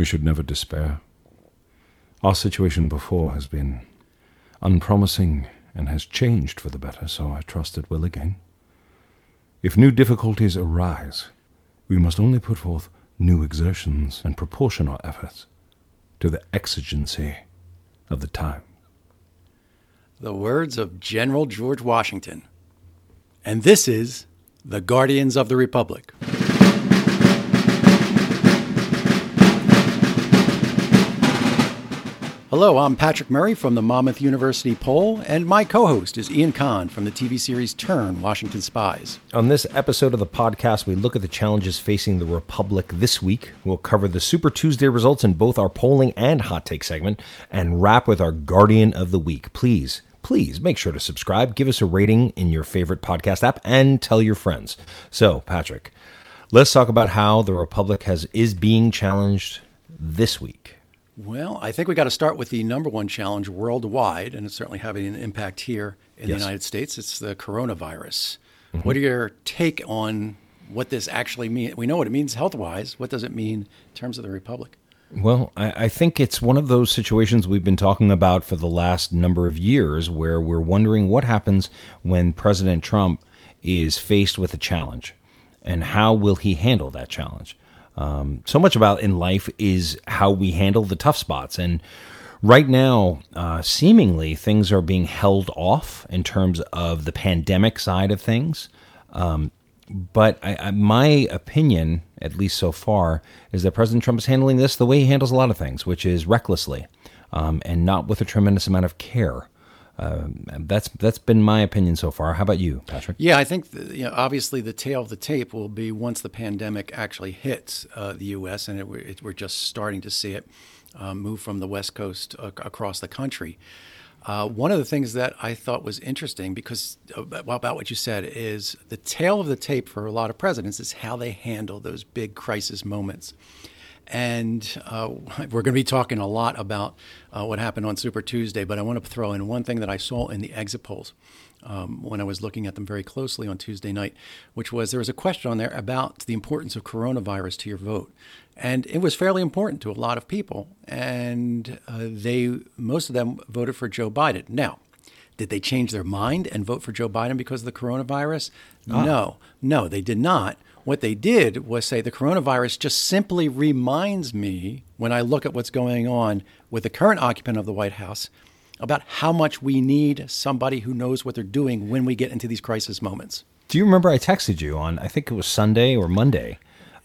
We should never despair. Our situation before has been unpromising and has changed for the better, so I trust it will again. If new difficulties arise, we must only put forth new exertions and proportion our efforts to the exigency of the time. The words of General George Washington. And this is The Guardians of the Republic. Hello, I'm Patrick Murray from the Monmouth University Poll, and my co host is Ian Kahn from the TV series Turn Washington Spies. On this episode of the podcast, we look at the challenges facing the Republic this week. We'll cover the Super Tuesday results in both our polling and hot take segment, and wrap with our Guardian of the Week. Please, please make sure to subscribe, give us a rating in your favorite podcast app, and tell your friends. So, Patrick, let's talk about how the Republic has is being challenged this week. Well, I think we got to start with the number one challenge worldwide, and it's certainly having an impact here in Yes. the United States. It's the coronavirus. Mm-hmm. What are your take on what this actually means? We know what it means health wise. What does it mean in terms of the Republic? Well, I, I think it's one of those situations we've been talking about for the last number of years where we're wondering what happens when President Trump is faced with a challenge and how will he handle that challenge. Um, so much about in life is how we handle the tough spots. And right now, uh, seemingly things are being held off in terms of the pandemic side of things. Um, but I, I, my opinion, at least so far, is that President Trump is handling this the way he handles a lot of things, which is recklessly um, and not with a tremendous amount of care. Um, that's that's been my opinion so far. How about you, Patrick? Yeah, I think the, you know, obviously the tale of the tape will be once the pandemic actually hits uh, the U.S. and it, we're- it, we're just starting to see it uh, move from the West Coast ac- across the country. Uh, one of the things that I thought was interesting, because uh, about what you said, is the tale of the tape for a lot of presidents is how they handle those big crisis moments. And uh, we're going to be talking a lot about uh, what happened on Super Tuesday, but I want to throw in one thing that I saw in the exit polls um, when I was looking at them very closely on Tuesday night, which was there was a question on there about the importance of coronavirus to your vote. And it was fairly important to a lot of people. And uh, they, most of them voted for Joe Biden. Now, did they change their mind and vote for Joe Biden because of the coronavirus? No, no, they did not. What they did was say the coronavirus just simply reminds me when I look at what's going on with the current occupant of the White House about how much we need somebody who knows what they're doing when we get into these crisis moments. Do you remember I texted you on I think it was Sunday or Monday?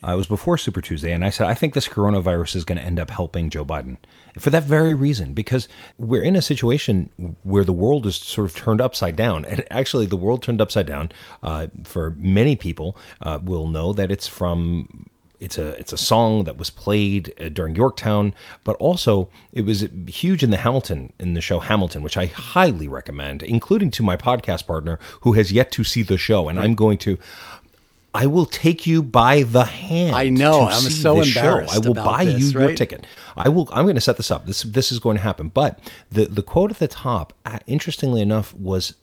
Uh, it was before Super Tuesday, and I said I think this coronavirus is going to end up helping Joe Biden for that very reason because we're in a situation where the world is sort of turned upside down, and actually the world turned upside down uh, for many people uh, will know that it's from it's a it's a song that was played uh, during Yorktown, but also it was huge in the Hamilton in the show Hamilton, which I highly recommend, including to my podcast partner who has yet to see the show, and I'm going to. I will take you by the hand. I know, I'm so this show. embarrassed I will buy you this, your ticket. I will. I'm going to set this up. This this is going to happen. But the the quote at the top, uh, interestingly enough, was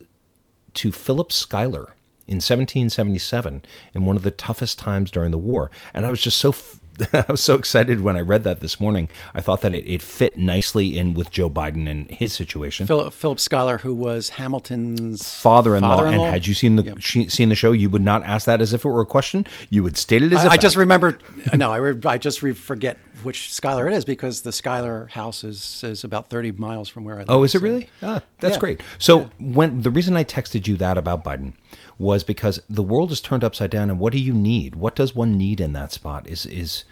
to Philip Schuyler in 1777 in one of the toughest times during the war. And I was just so f- I was so excited when I read that this morning. I thought that it, it fit nicely in with Joe Biden and his situation. Philip, Philip Schuyler, who was Hamilton's Father-in-law, and father-in-law? had you seen the she, seen the show, you would not ask that as if it were a question. You would state it as I, if I just remember. No, I, re, I just re, forget which Schuyler it is because the Schuyler house is, is about thirty miles from where I live. Oh, is it so- really? Ah, that's Yeah. great. So when the reason I texted you that about Biden was because the world is turned upside down, and what do you need? What does one need in that spot? Is is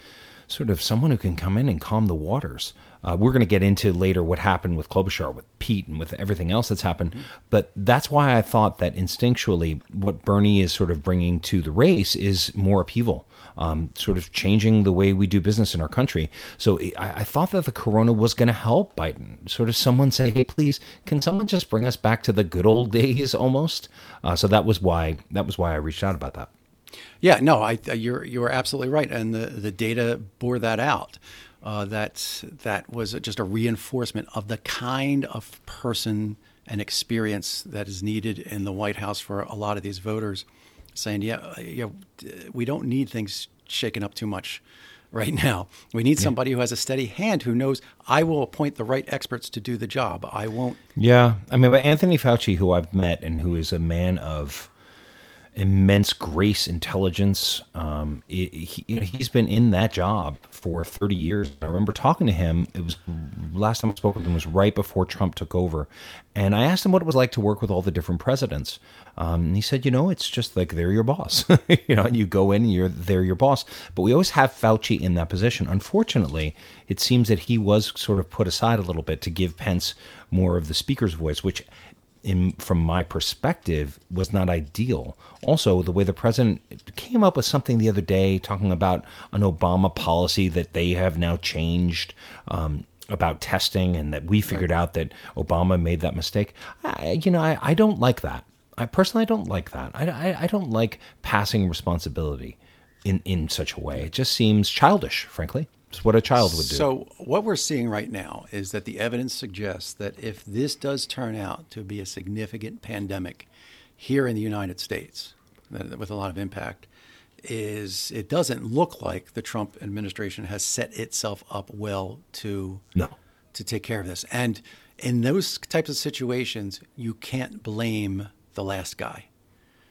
sort of someone who can come in and calm the waters. Uh, we're going to get into later what happened with Klobuchar, with Pete, and with everything else that's happened. But that's why I thought that instinctually, what Bernie is sort of bringing to the race is more upheaval, um, sort of changing the way we do business in our country. So I, I thought that the corona was going to help Biden. Sort of someone say, "Hey, please, can someone just bring us back to the good old days?" Almost. Uh, so that was why that was why I reached out about that. Yeah, no, I, you're you're absolutely right, and the, the data bore that out. Uh, that that was just a reinforcement of the kind of person and experience that is needed in the White House for a lot of these voters, saying, yeah, yeah, we don't need things shaken up too much. right now. We need somebody who has a steady hand who knows I will appoint the right experts to do the job. I won't. Yeah, I mean, but Anthony Fauci, who I've met and who is a man of immense grace, intelligence. Um, he, he's been in that job for 30 years. I remember talking to him. It was last time I spoke with him was right before Trump took over, and I asked him what it was like to work with all the different presidents. Um, and he said, you know, it's just like they're your boss. you know, and you go in and you're they're your boss. But we always have Fauci in that position. Unfortunately, it seems that he was sort of put aside a little bit to give Pence more of the speaker's voice, which in, from my perspective, was not ideal. Also, the way the president came up with something the other day talking about an Obama policy that they have now changed um, about testing and that we figured out that Obama made that mistake. I, you know, I, I don't like that. I personally I don't like that. I, I, I don't like passing responsibility in, in such a way. It just seems childish, frankly. It's what a child would do. So, what we're seeing right now is that the evidence suggests that if this does turn out to be a significant pandemic here in the United States, with a lot of impact, is it doesn't look like the Trump administration has set itself up well to no. to take care of this. And in those types of situations, you can't blame the last guy.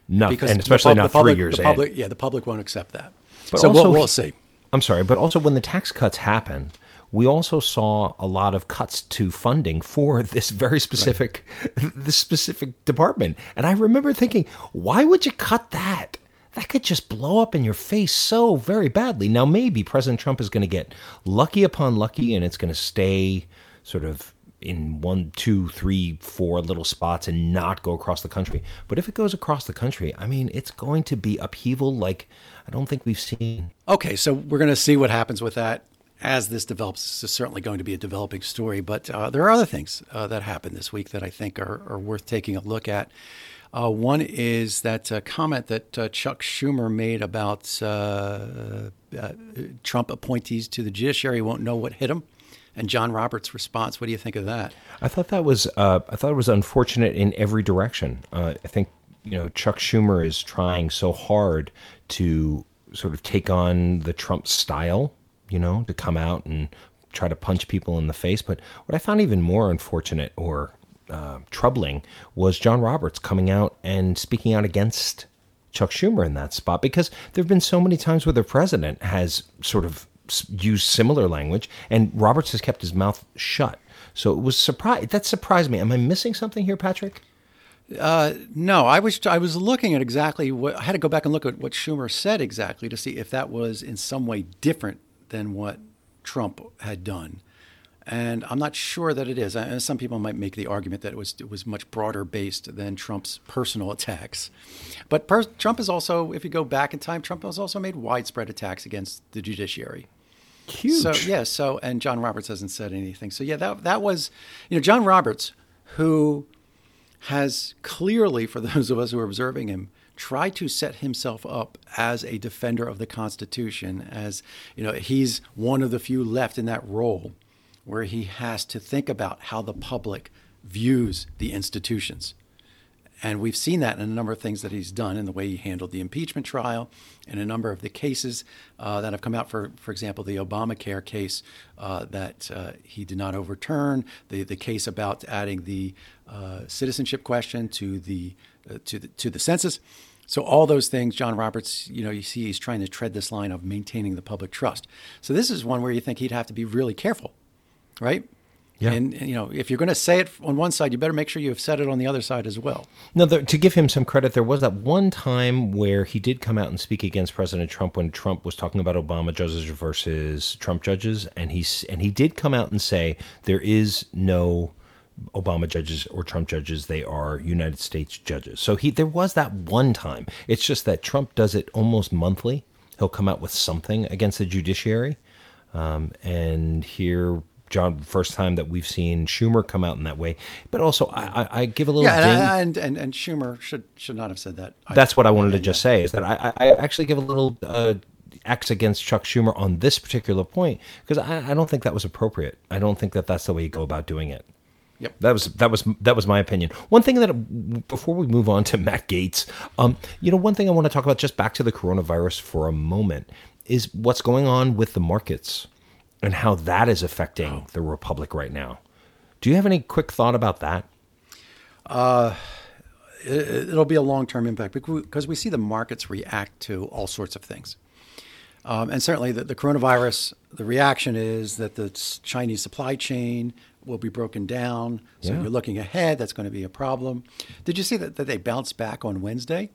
No, because and especially the, not the public, three years. The public, yeah, the public won't accept that. But so also, we'll, we'll see. I'm sorry, but also when the tax cuts happened, we also saw a lot of cuts to funding for this very specific right. this specific department. And I remember thinking, why would you cut that? That could just blow up in your face so very badly. Now maybe President Trump is going to get lucky upon lucky and it's going to stay sort of in one, two, three, four little spots and not go across the country. But if it goes across the country, I mean, it's going to be upheaval like I don't think we've seen. Okay, so we're going to see what happens with that as this develops. It's certainly going to be a developing story, but uh, there are other things uh, that happened this week that I think are, are worth taking a look at. Uh, one is that uh, comment that uh, Chuck Schumer made about uh, Trump appointees to the judiciary won't know what hit them and John Roberts' response. What do you think of that? I thought that was uh, I thought it was unfortunate in every direction. Uh, I think you know Chuck Schumer is trying so hard to sort of take on the Trump style, you know, to come out and try to punch people in the face. But what I found even more unfortunate or uh, troubling was John Roberts coming out and speaking out against Chuck Schumer in that spot because there have been so many times where the president has sort of used similar language, and Roberts has kept his mouth shut. So it was surprise that surprised me. Am I missing something here, Patrick? Uh, no, I was I was looking at exactly what I had to go back and look at what Schumer said exactly to see if that was in some way different than what Trump had done. And I'm not sure that it is. And some people might make the argument that it was it was much broader based than Trump's personal attacks. But per- Trump is also, if you go back in time, Trump has also made widespread attacks against the judiciary. Huge. So yeah, so and John Roberts hasn't said anything. So yeah, that that was you know John Roberts who has clearly for those of us who are observing him tried to set himself up as a defender of the Constitution as you know he's one of the few left in that role where he has to think about how the public views the institutions and we've seen that in a number of things that he's done in the way he handled the impeachment trial and a number of the cases uh, that have come out, for, for example, the Obamacare case uh, that uh, he did not overturn, the, the case about adding the uh, citizenship question to the, uh, to, the, to the census. So all those things, John Roberts, you know, you see he's trying to tread this line of maintaining the public trust. So this is one where you think he'd have to be really careful, right? Yeah. And, you know, if you're going to say it on one side, you better make sure you've said it on the other side as well. Now, there, to give him some credit, there was that one time where he did come out and speak against President Trump when Trump was talking about Obama judges versus Trump judges, and he and he did come out and say there is no Obama judges or Trump judges; they are United States judges. So he there was that one time. It's just that Trump does it almost monthly. He'll come out with something against the judiciary. Um, and here John, first time that we've seen Schumer come out in that way. But also, I, I give a little yeah, and, and, and Schumer should should not have said that. That's what I wanted to just say is that I, I actually give a little uh, X against Chuck Schumer on this particular point because I, I don't think that was appropriate. I don't think that that's the way you go about doing it. Yep. That was that was that was my opinion. One thing that before we move on to Matt Gaetz, um, you know, one thing I want to talk about just back to the coronavirus for a moment is what's going on with the markets and how that is affecting the republic right now. Do you have any quick thought about that? it, will be a long term impact because we see the markets react to all sorts of things. Um, and certainly, the, the, coronavirus, the reaction is that the Chinese supply chain will be broken down. So yeah. you're looking ahead, that's going to be a problem. Did you see that, that they bounced back on Wednesday?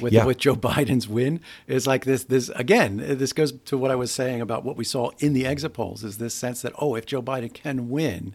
With, yeah. with Joe Biden's win is like this this again this goes to what I was saying about what we saw in the exit polls is this sense that oh if Joe Biden can win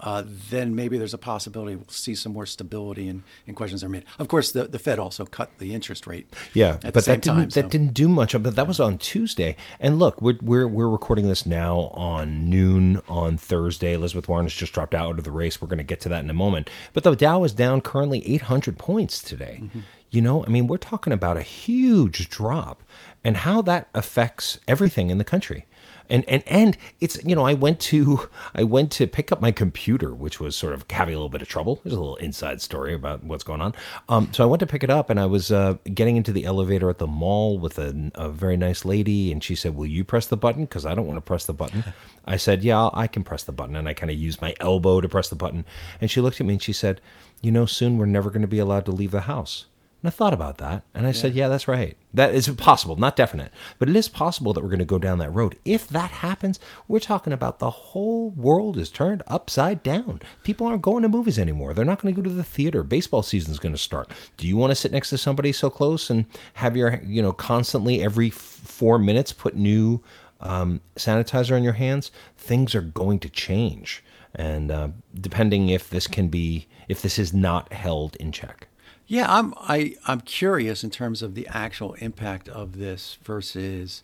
uh, then maybe there's a possibility we'll see some more stability and, in questions are made. Of course, the, the Fed also cut the interest rate. Yeah, but that didn't time, that didn't do much. But that was on Tuesday. And look, we're, we're we're recording this now on noon on Thursday. Elizabeth Warren has just dropped out of the race. We're going to get to that in a moment. But the Dow is down currently 800 points today. Mm-hmm. You know, I mean, we're talking about a huge drop, and how that affects everything in the country and and and it's you know I went to I went to pick up my computer, which was sort of having a little bit of trouble. There's a little inside story about what's going on. Um, so I went to pick it up, and I was uh, getting into the elevator at the mall with a, a very nice lady, and she said, "Will you press the button? Because I don't want to press the button." I said, "Yeah, I can press the button," and I kind of used my elbow to press the button. And she looked at me and she said, "You know, soon we're never going to be allowed to leave the house." And I thought about that, and I yeah. said, "Yeah, that's right. That is possible, not definite, but it is possible that we're going to go down that road. If that happens, we're talking about the whole world is turned upside down. People aren't going to movies anymore. They're not going to go to the theater. Baseball season is going to start. Do you want to sit next to somebody so close and have your, you know, constantly every four minutes put new um, sanitizer on your hands? Things are going to change, and uh, depending if this can be, if this is not held in check." Yeah, I'm I, I'm curious in terms of the actual impact of this versus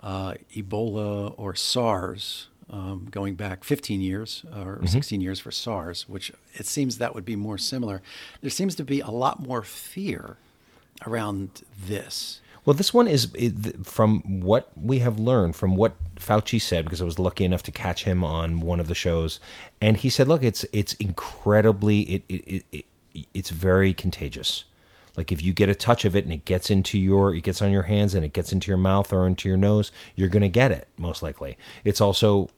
uh, Ebola or SARS, um, going back 15 years or mm-hmm. 16 years for SARS, which it seems that would be more similar. There seems to be a lot more fear around this. Well, this one is from what we have learned from what Fauci said because I was lucky enough to catch him on one of the shows, and he said, "Look, it's it's incredibly it it, it it's very contagious. Like if you get a touch of it and it gets into your, it gets on your hands and it gets into your mouth or into your nose, you're going to get it most likely. It's also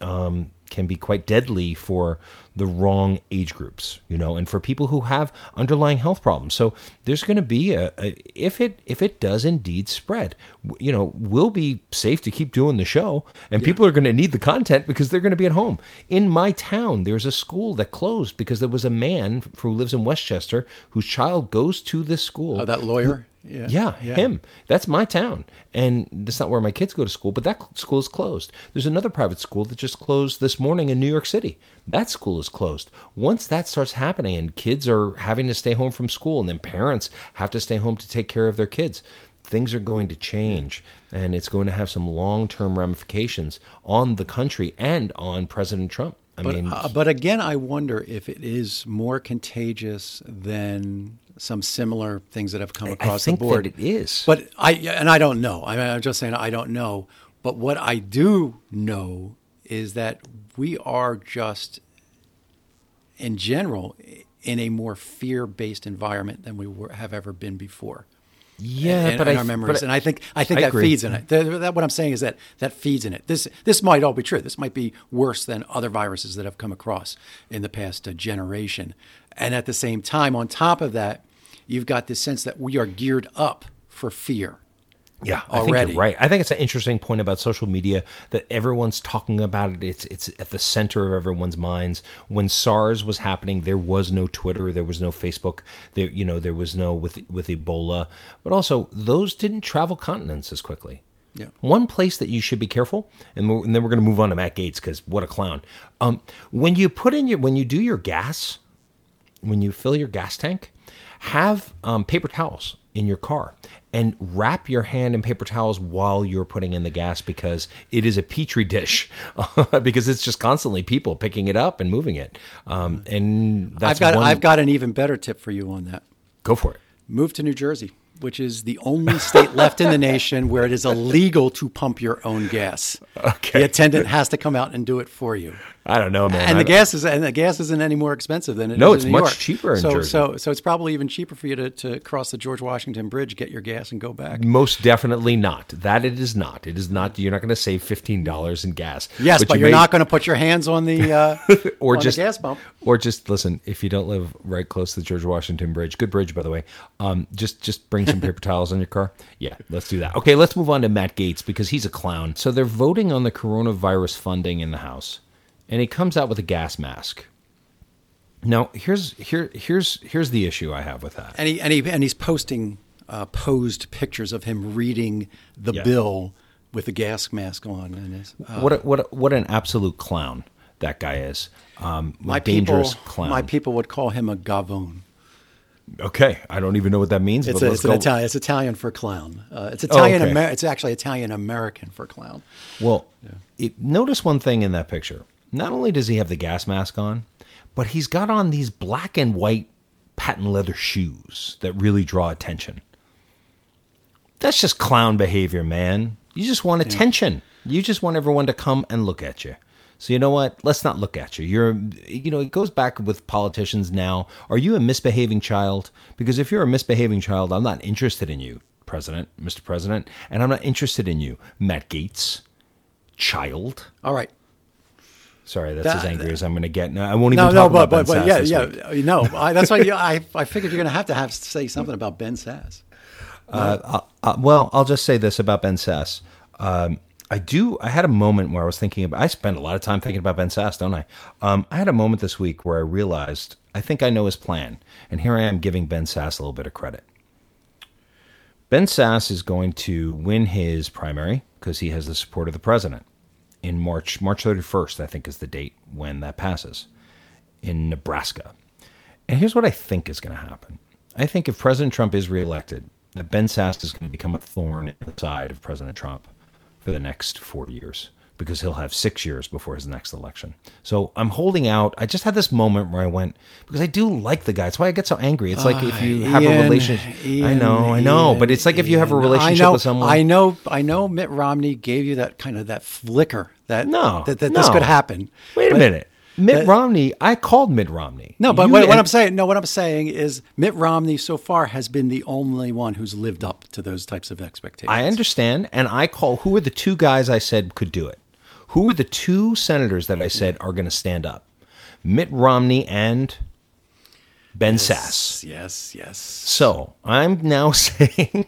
um, can be quite deadly for the wrong age groups, you know, and for people who have underlying health problems. So there's going to be a, a, if it if it does indeed spread, you know, we'll be safe to keep doing the show, and yeah. people are going to need the content because they're going to be at home. In my town, there's a school that closed because there was a man who lives in Westchester whose child goes to this school. Oh, that lawyer. Yeah. yeah. yeah, him. That's my town. And that's not where my kids go to school, but that school is closed. There's another private school that just closed this morning in New York City. That school is closed. Once that starts happening and kids are having to stay home from school and then parents have to stay home to take care of their kids, things are going to change and it's going to have some long-term ramifications on the country and on President Trump. I but, mean, uh, but again, I wonder if it is more contagious than some similar things that have come across the board. That it is. But I and I don't know. I mean, I'm just saying I don't know. But what I do know is that we are just, in general, in a more fear-based environment than we were, have ever been before. Yeah, in, but in I, our memories, and I think I think I that agree. feeds in it. That, that, what I'm saying is that that feeds in it. This this might all be true. This might be worse than other viruses that have come across in the past uh, generation. And at the same time, on top of that, you've got this sense that we are geared up for fear. Yeah, I already. think you're right. I think it's an interesting point about social media that everyone's talking about it. It's it's at the center of everyone's minds. When SARS was happening, there was no Twitter, there was no Facebook, there you know there was no with with Ebola, but also those didn't travel continents as quickly. Yeah. One place that you should be careful, and, and then we're going to move on to Matt Gaetz because what a clown. Um, when you put in your when you do your gas, when you fill your gas tank, have um, paper towels in your car and wrap your hand in paper towels while you're putting in the gas because it is a petri dish because it's just constantly people picking it up and moving it. Um, and I've got one... I've got an even better tip for you on that. Go for it. Move to New Jersey, which is the only state left in the nation where it is illegal to pump your own gas. Okay. The attendant has to come out and do it for you. I don't know, man. and the gas is and the gas isn't any more expensive than it No, is it's in New much York. cheaper in so, Jersey. So, so it's probably even cheaper for you to, to cross the George Washington Bridge, get your gas, and go back. Most definitely not. That it is not. It is not. You're not going to save fifteen dollars in gas. Yes, but, you you're may- not going to put your hands on the uh, or on just the gas pump. or just listen. If you don't live right close to the George Washington Bridge, good bridge by the way. Um, just just bring some paper towels in your car. Yeah, let's do that. Okay, let's move on to Matt Gaetz because he's a clown. So they're voting on the coronavirus funding in the House, and he comes out with a gas mask. Now here's here here's here's the issue I have with that. And he and he and he's posting uh, posed pictures of him reading the Yeah. bill with the gas mask on. And his, uh, what a, what a, what an absolute clown that guy is. Um, a my dangerous people, clown. my people would call him a gavone. Okay, I don't even know what that means. It's, but a, it's an. Italian. It's Italian for clown. Uh, it's Italian. okay. Amer- it's actually Italian American for clown. Well, it, notice one thing in that picture. Not only does he have the gas mask on, but he's got on these black and white patent leather shoes that really draw attention. That's just clown behavior, man. You just want attention. You just want everyone to come and look at you. So you know what? Let's not look at you. You're, you know, it goes back with politicians now. Are you a misbehaving child? Because if you're a misbehaving child, I'm not interested in you, President, Mr. President, and I'm not interested in you, Matt Gaetz, child. All right. Sorry, that's That- as angry as I'm going to get. No, I won't even No, talk no, about but, but, yeah, yeah, week. no. I, that's why you, I, I figured you're going to have to have to say something about Ben Sasse. Uh, well, I'll just say this about Ben Sasse. Um, I do. I had a moment where I was thinking about. I spend a lot of time thinking about Ben Sasse, don't I? Um, I had a moment this week where I realized I think I know his plan, and here I am giving Ben Sasse a little bit of credit. Ben Sasse is going to win his primary because he has the support of the president in March. March 31st, I think, is the date when that passes in Nebraska. And here's what I think is going to happen. I think if President Trump is reelected, that Ben Sasse is going to become a thorn in the side of President Trump for the next four years because he'll have six years before his next election. So I'm holding out. I just had this moment where I went because I do like the guy. That's why I get so angry. It's like if you have a Ian, relationship. I know, I know, Ian, but it's like if you have a relationship know, with someone. I know, I know. Mitt Romney gave you that kind of that flicker that No, that, that this could happen. Wait a But- minute. Mitt but- Romney, I called Mitt Romney. No, but You what, what I'm saying, no, what I'm saying is Mitt Romney so far has been the only one who's lived up to those types of expectations. I understand, and I call who are the two guys I said could do it? Who are the two senators that I said are going to stand up? Mitt Romney and Ben Sasse. Yes, yes. So I'm now saying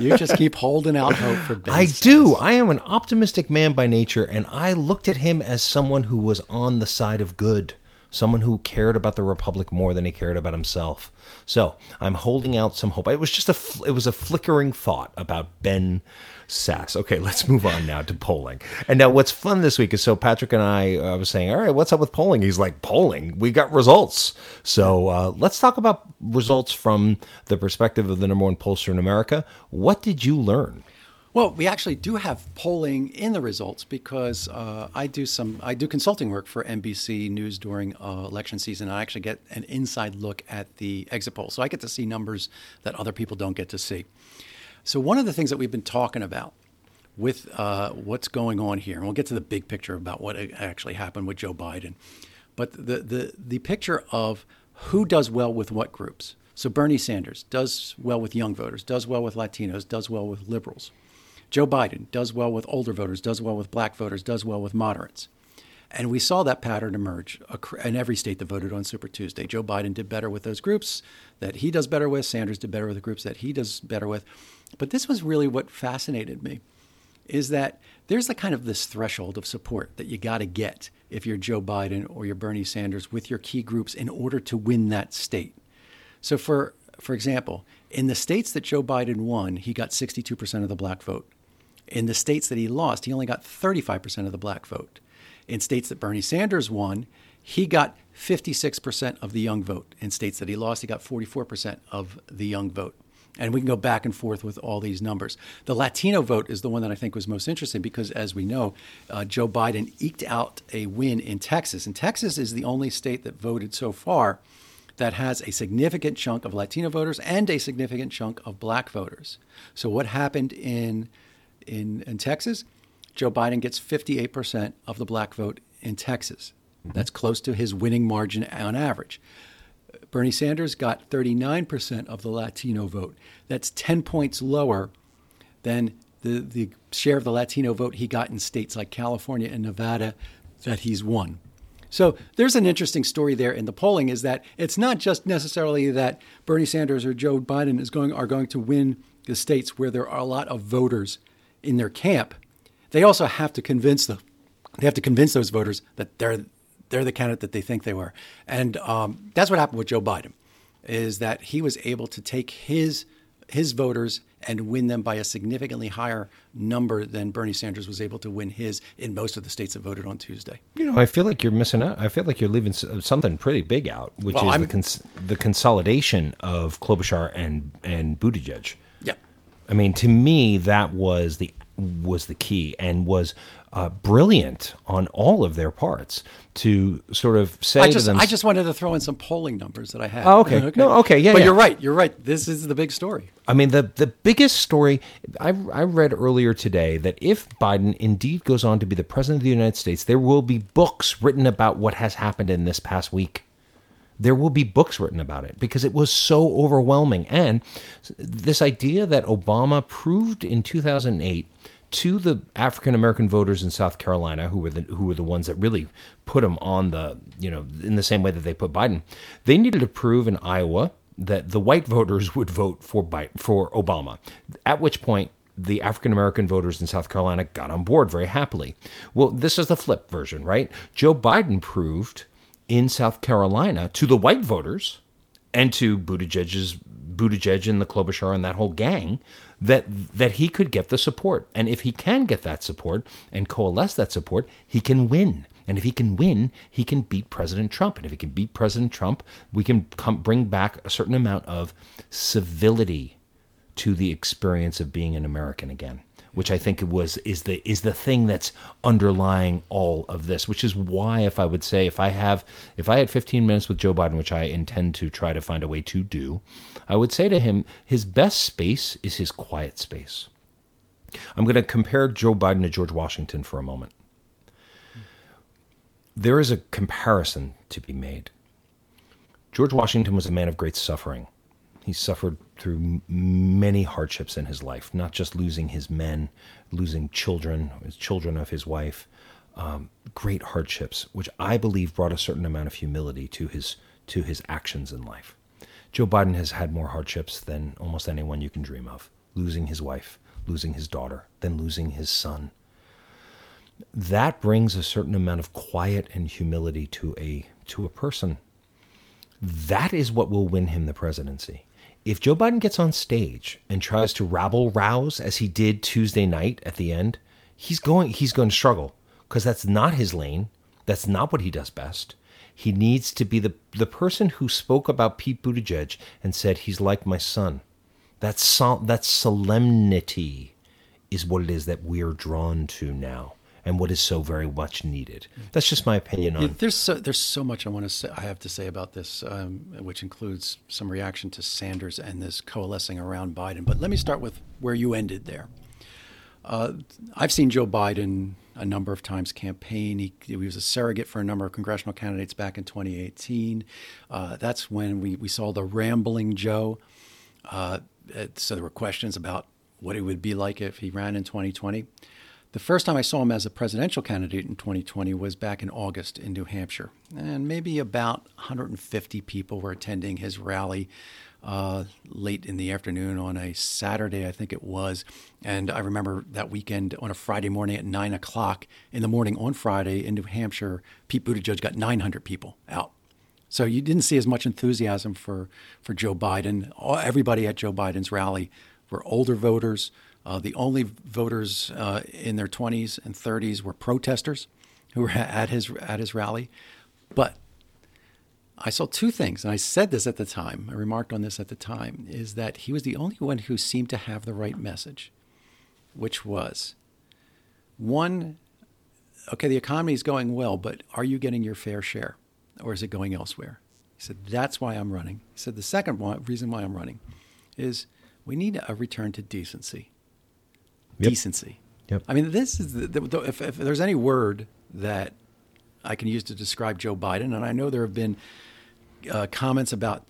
You just keep holding out hope for Ben. I Sasse. do. I am an optimistic man by nature, and I looked at him as someone who was on the side of good, someone who cared about the republic more than he cared about himself. So I'm holding out some hope. It was just a it was a flickering thought about Ben Sasse. Okay, let's move on now to polling. And now what's fun this week is so Patrick and I uh, was saying, all right, what's up with polling? He's like, polling, we got results. So uh, let's talk about results from the perspective of the number one pollster in America. What did you learn? Well, we actually do have polling in the results because uh, I do some I do consulting work for NBC News during uh, election season. I actually get an inside look at the exit poll, so I get to see numbers that other people don't get to see. So one of the things that we've been talking about with uh, what's going on here, and we'll get to the big picture about what actually happened with Joe Biden, but the the the picture of who does well with what groups. So Bernie Sanders does well with young voters, does well with Latinos, does well with liberals. Joe Biden does well with older voters, does well with black voters, does well with moderates. And we saw that pattern emerge in every state that voted on Super Tuesday. Joe Biden did better with those groups that he does better with. Sanders did better with the groups that he does better with. But this was really what fascinated me is that there's a kind of this threshold of support that you got to get if you're Joe Biden or you're Bernie Sanders with your key groups in order to win that state. So for for example, in the states that Joe Biden won, he got 62% of the black vote. In the states that he lost, he only got 35% of the black vote. In states that Bernie Sanders won, he got 56% of the young vote. In states that he lost, he got 44% of the young vote. And we can go back and forth with all these numbers. The Latino vote is the one that I think was most interesting because, as we know, uh, Joe Biden eked out a win in Texas. And Texas is the only state that voted so far that has a significant chunk of Latino voters and a significant chunk of black voters. So, what happened in, in, in Texas? Joe Biden gets 58% of the black vote in Texas. That's close to his winning margin on average. Bernie Sanders got 39% of the Latino vote. That's 10 points lower than the, the share of the Latino vote he got in states like California and Nevada that he's won. So there's an interesting story there in the polling is that it's not just necessarily that Bernie Sanders or Joe Biden is going are going to win the states where there are a lot of voters in their camp. They also have to convince the they have to convince those voters that they're they're the candidate that they think they were, and um, that's what happened with Joe Biden, is that he was able to take his his voters and win them by a significantly higher number than Bernie Sanders was able to win his in most of the states that voted on Tuesday. You know, I feel like you're missing out. I feel like you're leaving something pretty big out, which well, is the, cons- the, consolidation of Klobuchar and and Buttigieg. I mean, to me, that was the was the key and was uh, brilliant on all of their parts to sort of say I just, to them. I just wanted to throw in some polling numbers that I had. Oh, okay. okay. No, okay, yeah. But yeah. you're right. You're right. This is the big story. I mean, the the biggest story I, I read earlier today that if Biden indeed goes on to be the president of the United States, there will be books written about what has happened in this past week. There will be books written about it because it was so overwhelming. And this idea that Obama proved in 2008 to the African American voters in South Carolina, who were the who were the ones that really put him on the you know in the same way that they put Biden, they needed to prove in Iowa that the white voters would vote for for Obama. At which point the African American voters in South Carolina got on board very happily. Well, this is the flip version, right? Joe Biden proved in South Carolina to the white voters and to Buttigieg's Buttigieg and the Klobuchar and that whole gang that that he could get the support. And if he can get that support and coalesce that support, he can win. And if he can win, he can beat President Trump. And if he can beat President Trump, we can come, bring back a certain amount of civility to the experience of being an American again which I think was is the is the thing that's underlying all of this, which is why if I would say if I have if I had 15 minutes with Joe Biden, which I intend to try to find a way to do, I would say to him his best space is his quiet space. I'm going to compare Joe Biden to George Washington for a moment. There is a comparison to be made. George Washington was a man of great suffering. He suffered through many hardships in his life, not just losing his men, losing children, his children of his wife, um, great hardships, which I believe brought a certain amount of humility to his to his actions in life. Joe Biden has had more hardships than almost anyone you can dream of, losing his wife, losing his daughter, then losing his son. That brings a certain amount of quiet and humility to a to a person. That is what will win him the presidency if Joe Biden gets on stage and tries to rabble rouse as he did Tuesday night at the end, he's going he's going to struggle because that's not his lane. That's not what he does best. He needs to be the the person who spoke about Pete Buttigieg and said he's like my son. That sol- that solemnity is what it is that we're drawn to now and what is so very much needed. That's just my opinion on. Yeah, there's so, there's so much I want to say. I have to say about this, um, which includes some reaction to Sanders and this coalescing around Biden. But let me start with where you ended there. Uh, I've seen Joe Biden a number of times campaign. He, he, was a surrogate for a number of congressional candidates back in 2018. Uh, that's when we, we saw the rambling Joe. Uh, so there were questions about what it would be like if he ran in 2020. The first time I saw him as a presidential candidate in 2020 was back in August in New Hampshire. And maybe about 150 people were attending his rally uh, late in the afternoon on a Saturday, I think it was. And I remember that weekend on a Friday morning at 9 o'clock in the morning on Friday in New Hampshire, Pete Buttigieg got 900 people out. So you didn't see as much enthusiasm for, for Joe Biden. Everybody at Joe Biden's rally were older voters uh, the only voters uh, in their 20s and 30s were protesters who were at his at his rally. But I saw two things, and I said this at the time. I remarked on this at the time: is that he was the only one who seemed to have the right message, which was one. Okay, the economy is going well, but are you getting your fair share, or is it going elsewhere? He said, "That's why I'm running." He said, "The second reason why I'm running is we need a return to decency." Yep. decency. Yep. I mean, this is the, the, if, if, there's any word that I can use to describe Joe Biden. And I know there have been uh, comments about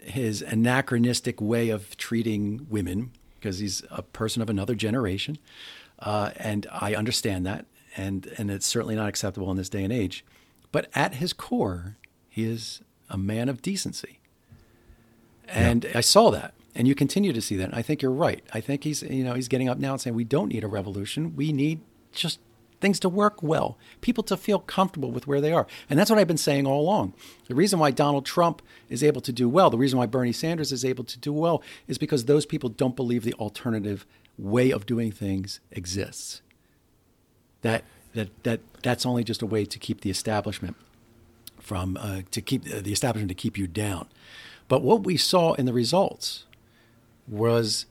his anachronistic way of treating women because he's a person of another generation. Uh, and I understand that. And, and it's certainly not acceptable in this day and age. But at his core, he is a man of decency. And yeah. I saw that. And you continue to see that. And I think you're right. I think he's, you know, he's getting up now and saying we don't need a revolution. We need just things to work well, people to feel comfortable with where they are. And that's what I've been saying all along. The reason why Donald Trump is able to do well, the reason why Bernie Sanders is able to do well, is because those people don't believe the alternative way of doing things exists. That that that that's only just a way to keep the establishment from uh, to keep uh, the establishment to keep you down. But what we saw in the results was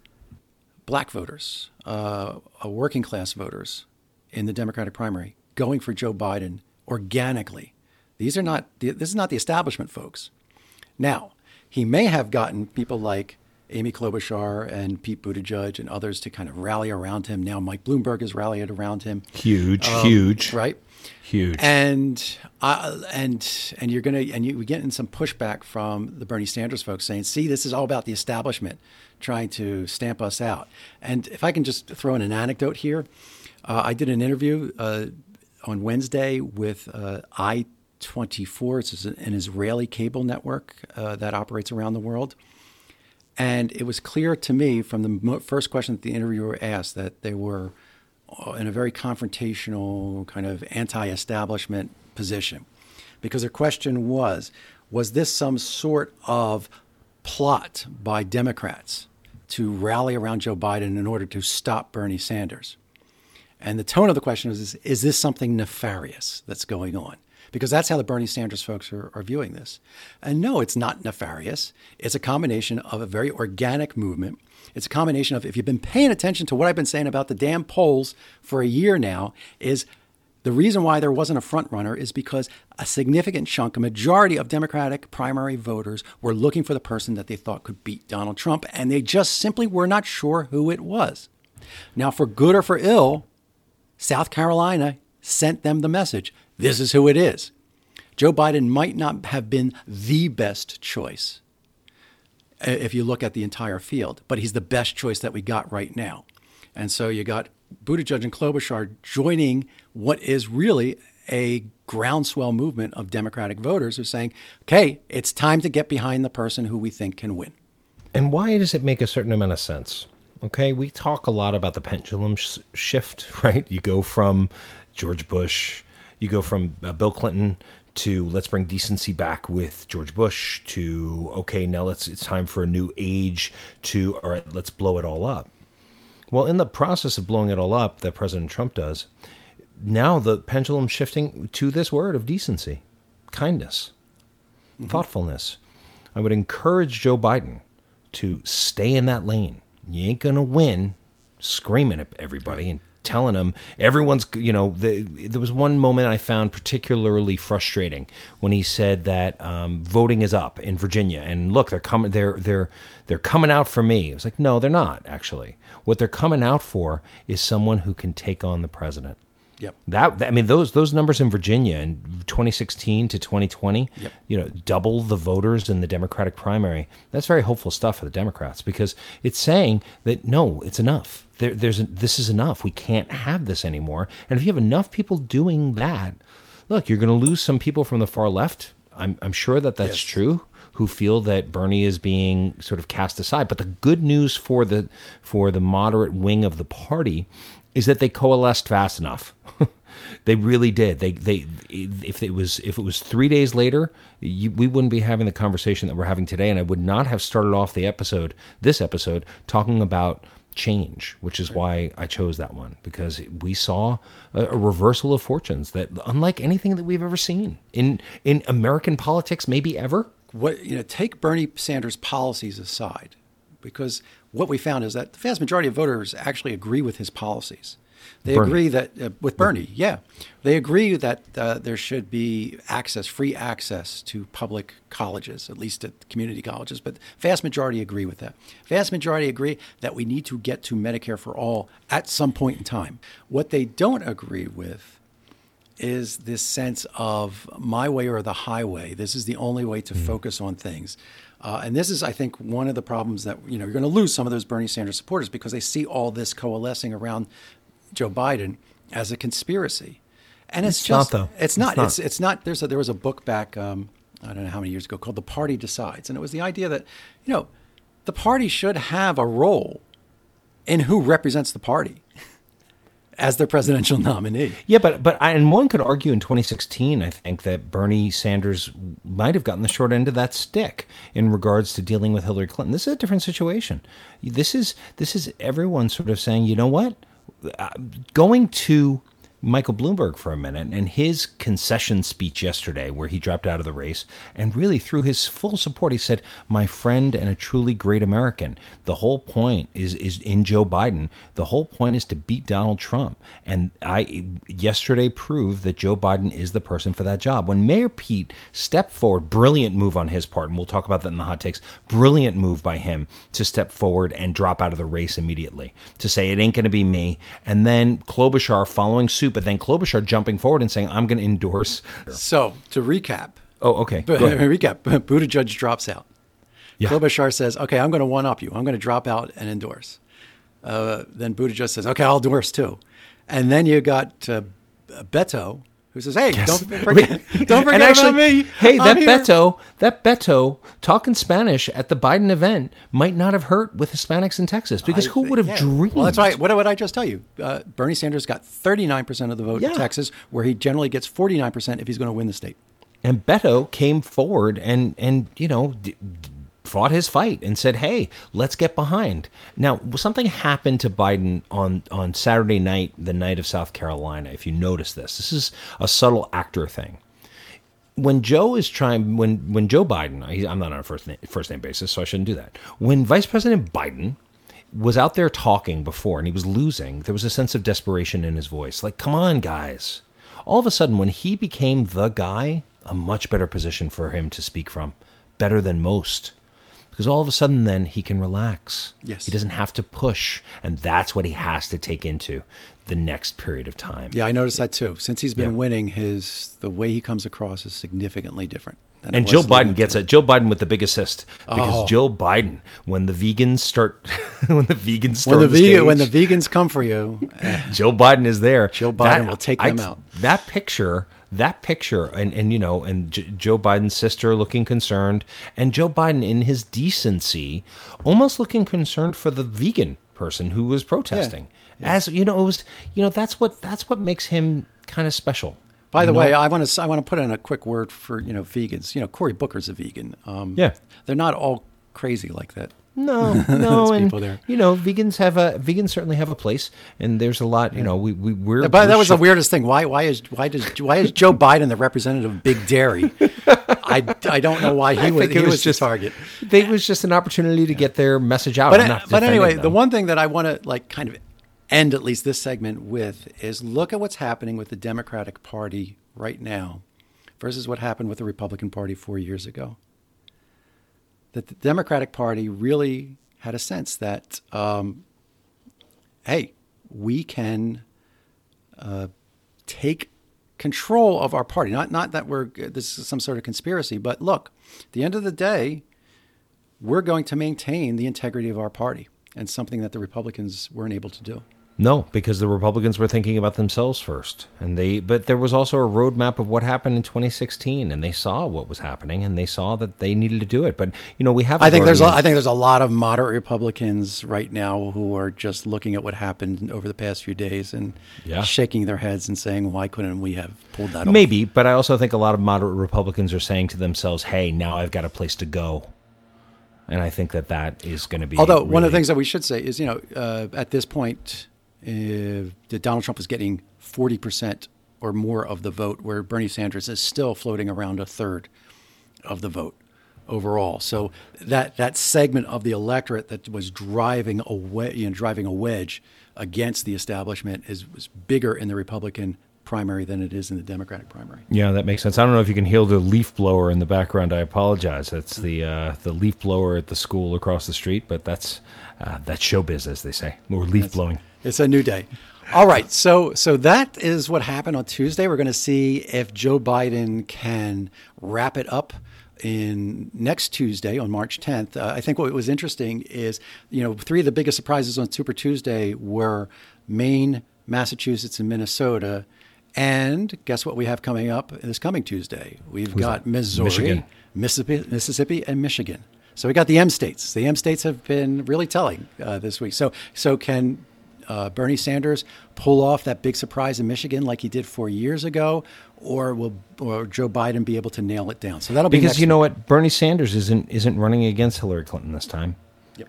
black voters, uh, working class voters, in the Democratic primary going for Joe Biden organically. These are not this is not the establishment folks. Now, he may have gotten people like Amy Klobuchar and Pete Buttigieg and others to kind of rally around him. Now Mike Bloomberg has rallied around him. Huge, um, huge, right? Huge. And uh, and and you're gonna and you, we getting some pushback from the Bernie Sanders folks saying, "See, this is all about the establishment trying to stamp us out." And if I can just throw in an anecdote here, uh, I did an interview uh, on Wednesday with uh, I24. It's an Israeli cable network uh, that operates around the world. And it was clear to me from the first question that the interviewer asked that they were uh, in a very confrontational, kind of anti establishment position. Because their question was Was this some sort of plot by Democrats to rally around Joe Biden in order to stop Bernie Sanders? And the tone of the question is, is this something nefarious that's going on? Because that's how the Bernie Sanders folks are, are viewing this. And no, it's not nefarious. It's a combination of a very organic movement. It's a combination of, if you've been paying attention to what I've been saying about the damn polls for a year now, is the reason why there wasn't a front runner is because a significant chunk, a majority of Democratic primary voters were looking for the person that they thought could beat Donald Trump, and they just simply were not sure who it was. Now, for good or for ill, South Carolina sent them the message this is who it is. Joe Biden might not have been the best choice uh, if you look at the entire field, but he's the best choice that we got right now. And so you got Buttigieg and Klobuchar joining what is really a groundswell movement of Democratic voters who are saying, okay, it's time to get behind the person who we think can win. And why does it make a certain amount of sense? Okay, we talk a lot about the pendulum sh- shift, right? You go from George Bush, you go from uh, Bill Clinton to let's bring decency back with George Bush to okay, now let's it's time for a new age to all right, let's blow it all up. Well, in the process of blowing it all up that President Trump does, now the pendulum shifting to this word of decency, kindness, mm-hmm. thoughtfulness. I would encourage Joe Biden to stay in that lane you ain't gonna win screaming at everybody and telling them everyone's you know the, there was one moment i found particularly frustrating when he said that um, voting is up in virginia and look they're coming they're they're they're coming out for me it was like no they're not actually what they're coming out for is someone who can take on the president Yep. That, I mean those those numbers in Virginia in 2016 to 2020, yep. you know, double the voters in the Democratic primary. That's very hopeful stuff for the Democrats because it's saying that no, it's enough. There, there's this is enough. We can't have this anymore. And if you have enough people doing that, look, you're going to lose some people from the far left. I'm I'm sure that that's yes. true who feel that Bernie is being sort of cast aside. But the good news for the for the moderate wing of the party is that they coalesced fast enough. they really did. They they if it was if it was three days later, you, we wouldn't be having the conversation that we're having today, and I would not have started off the episode this episode talking about change, which is why I chose that one because we saw a, a, reversal of fortunes that unlike anything that we've ever seen in in American politics, maybe ever. What you know, take Bernie Sanders' policies aside, because what we found is that the vast majority of voters actually agree with his policies. They Bernie. agree that uh, with Bernie, yeah, they agree that uh, there should be access, free access to public colleges, at least at community colleges. But vast majority agree with that. Vast majority agree that we need to get to Medicare for all at some point in time. What they don't agree with is this sense of my way or the highway. This is the only way to focus on things. Uh, and this is, I think, one of the problems that you know you're going to lose some of those Bernie Sanders supporters because they see all this coalescing around Joe Biden as a conspiracy. And it's, It's not, just though. It's not. It's not. It's it's not. There's a, there was a book back um, I don't know how many years ago called "The Party Decides," and it was the idea that you know the party should have a role in who represents the party as their presidential nominee. Yeah, but but I, and one could argue in 2016, I think that Bernie Sanders might have gotten the short end of that stick in regards to dealing with Hillary Clinton. This is a different situation. This is this is everyone sort of saying, you know what, Uh, going to Michael Bloomberg for a minute and his concession speech yesterday, where he dropped out of the race, and really threw his full support, he said, "My friend and a truly great American." The whole point is is in Joe Biden. The whole point is to beat Donald Trump, and I yesterday proved that Joe Biden is the person for that job. When Mayor Pete stepped forward, brilliant move on his part, and we'll talk about that in the hot takes. Brilliant move by him to step forward and drop out of the race immediately to say it ain't going to be me, and then Klobuchar following suit, but then Klobuchar jumping forward and saying I'm going to endorse. So to recap, Oh, okay. Go ahead. recap, Buttigieg drops out. Yeah. Klobuchar says, "Okay, I'm going to one up you. I'm going to drop out and endorse." Uh, then Buttigieg says, "Okay, I'll endorse too," and then you got uh, Beto who says, "Hey, don't forget, don't forget actually, about me. Hey, I'm that here." Beto, that Beto talking Spanish at the Biden event might not have hurt with Hispanics in Texas because I who would have yeah. dreamed? Well, that's right. What would I just tell you? Uh, Bernie Sanders got 39% of the vote Yeah. in Texas, where he generally gets 49% if he's going to win the state. And Beto came forward and and you know d- d- fought his fight and said, "Hey, let's get behind." Now, something happened to Biden on on Saturday night, the night of South Carolina. If you notice this, this is a subtle actor thing. When Joe is trying, when when Joe Biden, I'm not on a first name, first name basis, so I shouldn't do that. When Vice President Biden was out there talking before and he was losing, there was a sense of desperation in his voice. Like, come on, guys. All of a sudden, when he became the guy, a much better position for him to speak from, better than most. Because all of a sudden, then he can relax. Yes. He doesn't have to push. And that's what he has to take into the next period of time. Yeah, I noticed that too. Since he's been Yeah. winning, his the way he comes across is significantly different. And Joe Biden gets it. Joe Biden with the big assist because Oh. Joe Biden, when the vegans start, when the vegans start When the, the vegan, when the vegans come for you, Joe Biden is there. Joe Biden will take them out. That picture, that picture, and and you know, and J- Joe Biden's sister looking concerned, and Joe Biden in his decency, almost looking concerned for the vegan person who was protesting. As you know, it was you know that's what that's what makes him kind of special. By the You know? way, I want to I want to put in a quick word for you know vegans. You know, Cory Booker's a vegan. Um, Yeah. they're not all crazy like that. No, no, and there. you know, vegans have a vegans certainly have a place, and there's a lot. You know, we we we're But that was sho- the weirdest thing. Why why is why does why is Joe Biden the representative of Big Dairy? I, I don't know why he I was he was, was just target. It was just an opportunity to get their message out. But but anyway, the one thing that I want to like kind of end at least this segment with is look at what's happening with the Democratic Party right now versus what happened with the Republican Party 4 years ago. That the Democratic Party really had a sense that um, hey, we can uh, take control of our party. Not not that we're this is some sort of conspiracy, but look, at the end of the day, we're going to maintain the integrity of our party, and something that the Republicans weren't able to do. No, because the Republicans were thinking about themselves first, and they. But there was also a roadmap of what happened in 2016, and they saw what was happening, and they saw that they needed to do it. But you know, we have. I think there's a, I think there's a lot of moderate Republicans right now who are just looking at what happened over the past few days and Yeah. shaking their heads and saying, "Why couldn't we have pulled that off?" Maybe, but I also think a lot of moderate Republicans are saying to themselves, "Hey, now I've got a place to go," and I think that that is going to be. Although one of the things that we should say is, you know, uh, at this point, uh, that Donald Trump is getting 40% or more of the vote, where Bernie Sanders is still floating around a third of the vote overall. So that that segment of the electorate that was driving a we- you know, driving a wedge against the establishment is was bigger in the Republican primary than it is in the Democratic primary. Yeah, that makes sense. I don't know if you can hear the leaf blower in the background. I apologize. That's the uh, the leaf blower at the school across the street, but that's uh, that's showbiz, as they say, or leaf blowing. It's a new day. All right, so so that is what happened on Tuesday. We're going to see if Joe Biden can wrap it up in next Tuesday on March 10th. Uh, I think what was interesting is, you know, three of the biggest surprises on Super Tuesday were Maine, Massachusetts, and Minnesota. And guess what we have coming up this coming Tuesday? We've got? Missouri, Michigan. Mississippi, Mississippi, and Michigan. So we got the M states. The M states have been really telling uh, this week. So so can uh, Bernie Sanders pull off that big surprise in Michigan like he did four years ago, or will or Joe Biden be able to nail it down? So that'll be because you know what? Bernie Sanders isn't isn't running against Hillary Clinton this time,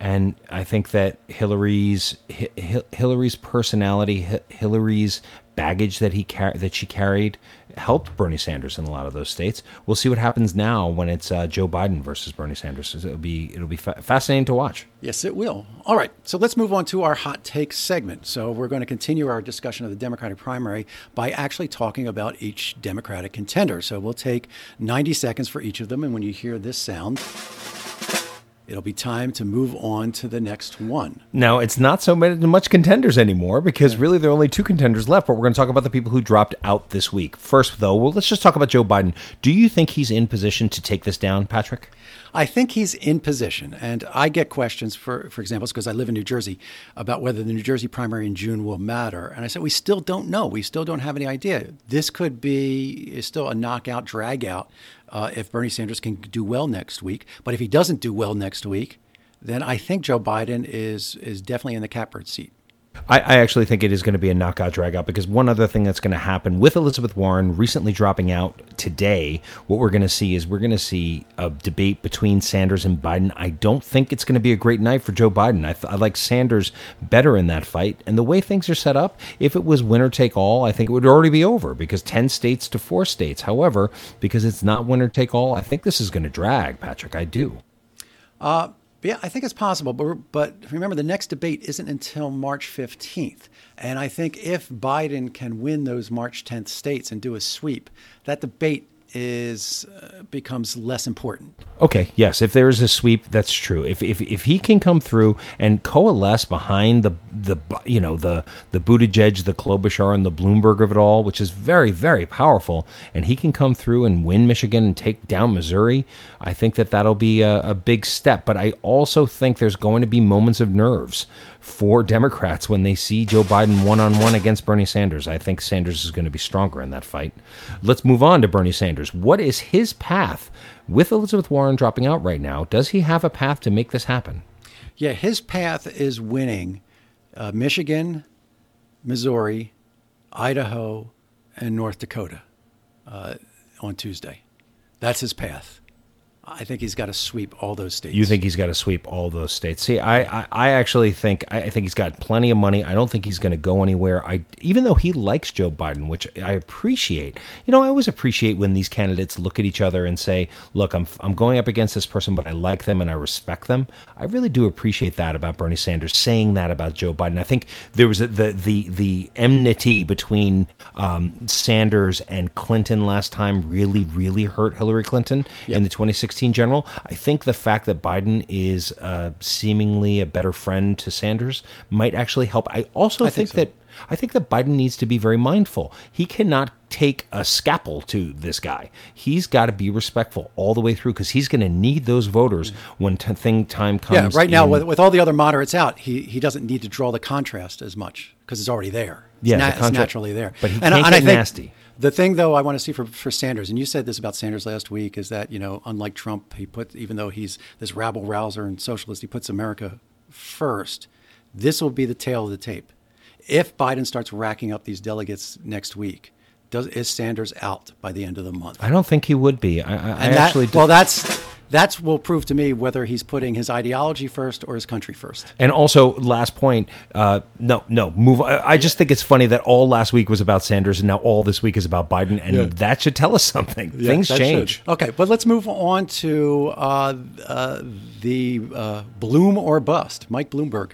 and I think that Hillary's Hi- Hi- Hillary's personality, Hi- Hillary's baggage that he car- that she carried helped Bernie Sanders in a lot of those states. We'll see what happens now when it's uh, Joe Biden versus Bernie Sanders. It'll be it'll be fa- fascinating to watch. Yes, it will. All right, so let's move on to our hot take segment. So we're going to continue our discussion of the Democratic primary by actually talking about each Democratic contender. So we'll take 90 seconds for each of them, and when you hear this sound, it'll be time to move on to the next one. Now it's not so much contenders anymore because really there are only two contenders left. But we're going to talk about the people who dropped out this week. First, though, well, let's just talk about Joe Biden. Do you think he's in position to take this down, Patrick? I think he's in position, and I get questions, for for example, because I live in New Jersey, about whether the New Jersey primary in June will matter. And I said we still don't know. We still don't have any idea. This could be is still a knockout, drag out uh, if Bernie Sanders can do well next week. But if he doesn't do well next week, then I think Joe Biden is is definitely in the catbird seat. I, I actually think it is going to be a knockout dragout because one other thing that's going to happen with Elizabeth Warren recently dropping out today, what we're going to see is we're going to see a debate between Sanders and Biden. I don't think it's going to be a great night for Joe Biden. I, th- I like Sanders better in that fight. And the way things are set up, if it was winner take all, I think it would already be over because 10 states to four states. However, because it's not winner take all, I think this is going to drag, Patrick. I do. Uh, But yeah, I think it's possible. But, but remember, the next debate isn't until March 15th. And I think if Biden can win those March 10th states and do a sweep, that debate is uh, becomes less important. Okay, yes, if there is a sweep, that's true. If if, if he can come through and coalesce behind the the you know the the Buttigieg, the Klobuchar, and the Bloomberg of it all, which is very very powerful, and he can come through and win Michigan and take down Missouri, I think that that'll be a, a big step. But I also think there's going to be moments of nerves for Democrats when they see Joe Biden one on one against Bernie Sanders. I think Sanders is going to be stronger in that fight. Let's move on to Bernie Sanders. What is his path with Elizabeth Warren dropping out right now? Does he have a path to make this happen? Yeah, his path is winning uh, Michigan, Missouri, Idaho, and North Dakota uh, on Tuesday. That's his path. I think he's got to sweep all those states. You think he's got to sweep all those states? See, I, I, I actually think I, think he's got plenty of money. I don't think he's going to go anywhere. I even though he likes Joe Biden, which I appreciate. You know, I always appreciate when these candidates look at each other and say, "Look, I'm I'm going up against this person, but I like them and I respect them." I really do appreciate that about Bernie Sanders saying that about Joe Biden. I think there was a, the the the enmity between um, Sanders and Clinton last time really really hurt Hillary Clinton in the 2016 general. I think the fact that Biden is uh, seemingly a better friend to Sanders might actually help. I also I think, think so. that I think that Biden needs to be very mindful. He cannot take a scalpel to this guy. He's got to be respectful all the way through because he's going to need those voters when t- thing time comes. yeah, right now in- with, with all the other moderates out, he, he doesn't need to draw the contrast as much because it's already there. It's, Yeah, na- the it's naturally there. but he and, can't and I get think nasty. The thing, though, I want to see for, for Sanders, and you said this about Sanders last week, is that you know, unlike Trump, he put even though he's this rabble rouser and socialist, he puts America first. This will be the tale of the tape. If Biden starts racking up these delegates next week, does is Sanders out by the end of the month? I don't think he would be. I, I, I that, actually do- well, that's that's will prove to me whether he's putting his ideology first or his country first. And also, last point. Uh, no, no, move. I, I just think it's funny that all last week was about Sanders, and now all this week is about Biden, and Yeah. that should tell us something. Things change. should. Okay, but let's move on to uh, uh, the uh, Bloom or bust, Mike Bloomberg.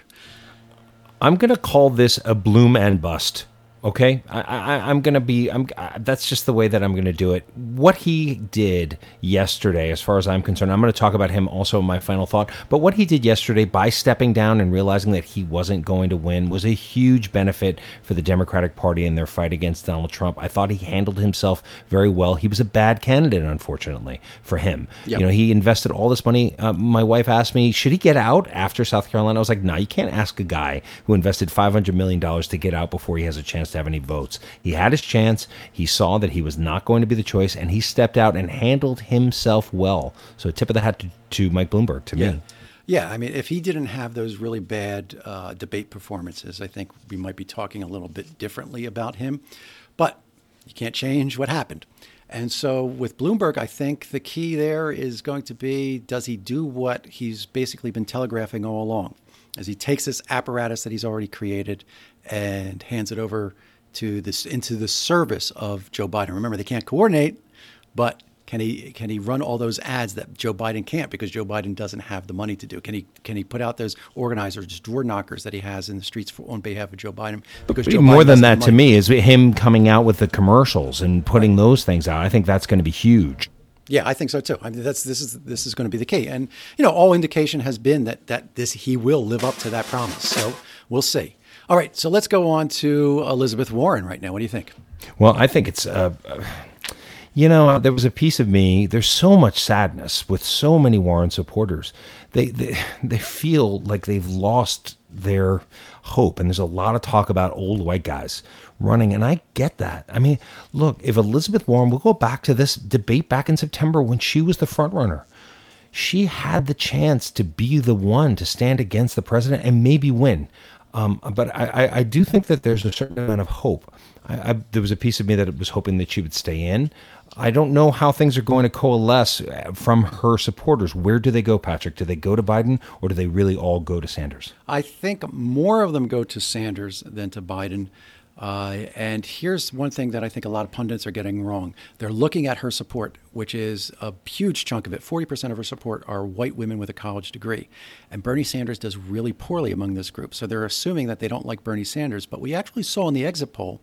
I'm going to call this a bloom and bust Okay, I, I, I'm gonna be. I'm. Uh, that's just the way that I'm gonna do it. What he did yesterday, as far as I'm concerned, I'm gonna talk about him also in my final thought. But what he did yesterday by stepping down and realizing that he wasn't going to win was a huge benefit for the Democratic Party in their fight against Donald Trump. I thought he handled himself very well. He was a bad candidate, unfortunately, for him. Yep. You know, he invested all this money. Uh, my wife asked me, should he get out after South Carolina? I was like, no, you can't ask a guy who invested $500 million to get out before he has a chance to have any votes. He had his chance. He saw that he was not going to be the choice, and he stepped out and handled himself well. So, tip of the hat to, to Mike Bloomberg, to Yeah. me. Yeah, I mean, if he didn't have those really bad uh, debate performances, I think we might be talking a little bit differently about him. But you can't change what happened. And so with Bloomberg, I think the key there is going to be does he do what he's basically been telegraphing all along? As he takes this apparatus that he's already created and hands it over to this into the service of Joe Biden. Remember, they can't coordinate, but can he can he run all those ads that Joe Biden can't because Joe Biden doesn't have the money to do? Can he can he put out those organizers, door knockers that he has in the streets for, on behalf of Joe Biden? Because Joe More Biden than that, to me, is him coming out with the commercials and putting those things out. I think that's going to be huge. Yeah, I think so too. I mean, that's this is this is going to be the key, and you know, all indication has been that that this he will live up to that promise. So we'll see. All right, so let's go on to Elizabeth Warren right now. What do you think? Well, I think it's, uh, uh, you know, there was a piece of me. There's so much sadness with so many Warren supporters. They they they feel like they've lost their hope, and there's a lot of talk about old white guys running, and I get that. I mean, look, if Elizabeth Warren, we'll go back to this debate back in September when she was the front runner. She had the chance to be the one to stand against the president and maybe win. Um, but I, I, do think that there's a certain amount of hope. I, I, there was a piece of me that was hoping that she would stay in. I don't know how things are going to coalesce uh, from her supporters. Where do they go, Patrick? Do they go to Biden or do they really all go to Sanders? I think more of them go to Sanders than to Biden. Uh, and here's one thing that I think a lot of pundits are getting wrong. They're looking at her support, which is a huge chunk of it. 40% of her support are white women with a college degree. And Bernie Sanders does really poorly among this group. So they're assuming that they don't like Bernie Sanders. But we actually saw in the exit poll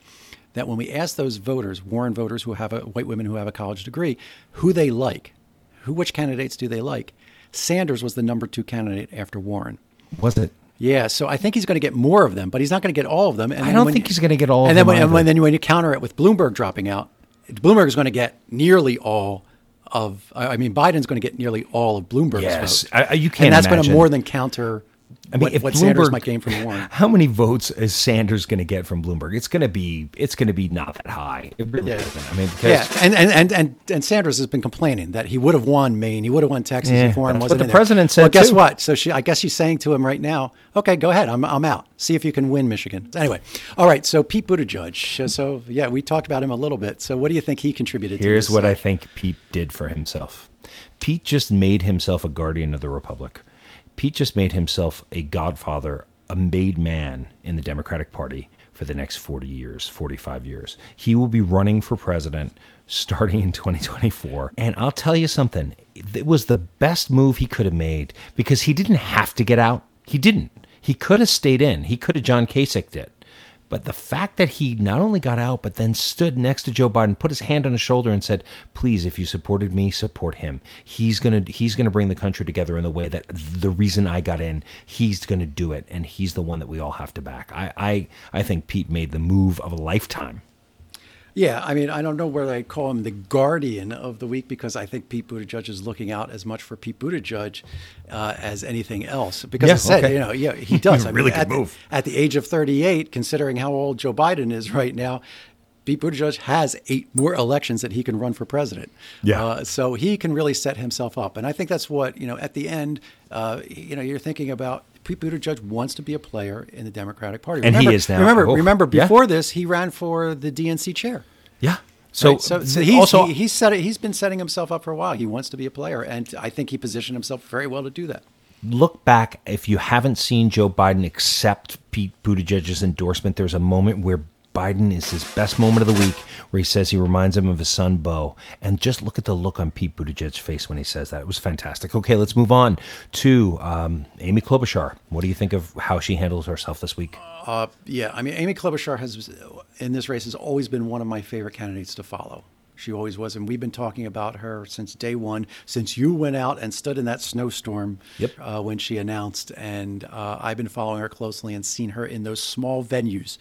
that when we asked those voters, Warren voters who have a white women who have a college degree, who they like, who which candidates do they like, Sanders was the number two candidate after Warren. Was it? Yeah, so I think he's going to get more of them, but he's not going to get all of them. And I don't think you- he's gonna get all of And then them when, and when then when you counter it with Bloomberg dropping out, Bloomberg is going to get nearly all of. I mean, Biden's going to get nearly all of Bloomberg's Yes. vote. I- you can't and that's going to imagine. more than counter I mean, what, if what Sanders might gain from Warren. How many votes is Sanders going to get from Bloomberg? It's going to be it's going to be not that high. It really Yeah. isn't. I mean, because Yeah, and, and, and, and, and Sanders has been complaining that he would have won Maine, he would have won Texas Yeah, if Warren wasn't in the there. president said, Well, guess too. what? So she, I guess she's saying to him right now, okay, go ahead, I'm, I'm out. See if you can win Michigan. Anyway, all right. So Pete Buttigieg. So yeah, we talked about him a little bit. So what do you think he contributed? Here's what I think Pete did for himself. Pete just made himself a guardian of the republic. Pete just made himself a godfather, a made man in the Democratic Party for the next 40 years, 45 years. He will be running for president starting in 2024. And I'll tell you something, it was the best move he could have made because he didn't have to get out. He didn't. He could have stayed in. He could have John Kasich it. But the fact that he not only got out, but then stood next to Joe Biden, put his hand on his shoulder, and said, "Please, if you supported me, support him. He's gonna he's gonna bring the country together in the way that the reason I got in, he's gonna do it, and he's the one that we all have to back." I I, I think Pete made the move of a lifetime. Yeah, I mean, I don't know whether I call him the guardian of the week because I think Pete Buttigieg is looking out as much for Pete Buttigieg uh, as anything else. Because Yeah, I said, okay. you know, yeah, he does. I Really mean, good at, the- move. at the age of 38, considering how old Joe Biden is right now, Pete Buttigieg has eight more elections that he can run for president. Yeah. Uh, so he can really set himself up, and I think that's what you know. At the end, uh, you know, you're thinking about Pete Buttigieg wants to be a player in the Democratic Party, And he Remember- is now. Remember, Oh, remember yeah. before this, he ran for the DNC chair. Yeah. So, Right? so, so he's, also he, he's set it, he's been setting himself up for a while. He wants to be a player, and I think he positioned himself very well to do that. look back if you haven't seen Joe Biden accept Pete Buttigieg's endorsement. There's a moment where Biden is his best moment of the week, where he says he reminds him of his son Beau. And just look at the look on Pete Buttigieg's face when he says that. It was fantastic. Okay, let's move on to um, Amy Klobuchar. What do you think of how she handles herself this week? Uh, yeah, I mean, Amy Klobuchar has, in this race, has always been one of my favorite candidates to follow. She always was, and we've been talking about her since day one. Since you went out and stood in that snowstorm Yep. uh, when she announced, and uh, I've been following her closely and seen her in those small venues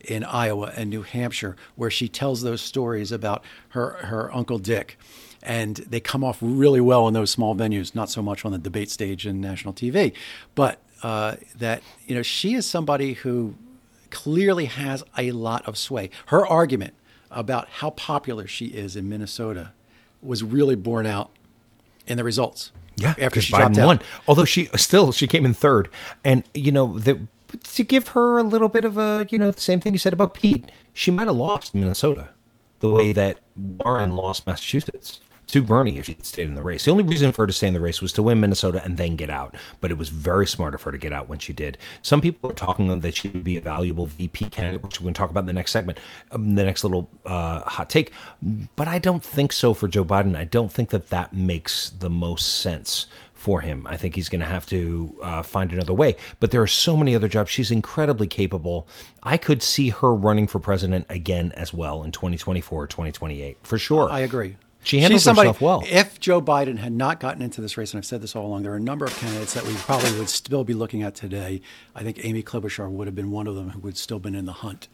in Iowa and New Hampshire where she tells those stories about her her uncle Dick, and they come off really well in those small venues. Not so much on the debate stage and national TV, but uh, that you know she is somebody who clearly has a lot of sway. Her argument about how popular she is in Minnesota was really borne out in the results. Yeah, after she dropped Biden out. won. Although she still she came in third, and you know the, to give her a little bit of a you know the same thing you said about Pete. She might have lost Minnesota, the way that Warren lost Massachusetts to Bernie if she stayed in the race. The only reason for her to stay in the race was to win Minnesota and then get out. But it was very smart of her to get out when she did. Some people are talking that she would be a valuable VP candidate, which we're going to talk about in the next segment, um, the next little uh, hot take. But I don't think so for Joe Biden. I don't think that that makes the most sense for him. I think he's going to have to uh, find another way. But there are so many other jobs. She's incredibly capable. I could see her running for president again as well in 2024 or 2028 for sure. I agree. She handles She's somebody, herself well. If Joe Biden had not gotten into this race, and I've said this all along, there are a number of candidates that we probably would still be looking at today. I think Amy Klobuchar would have been one of them who would still been in the hunt.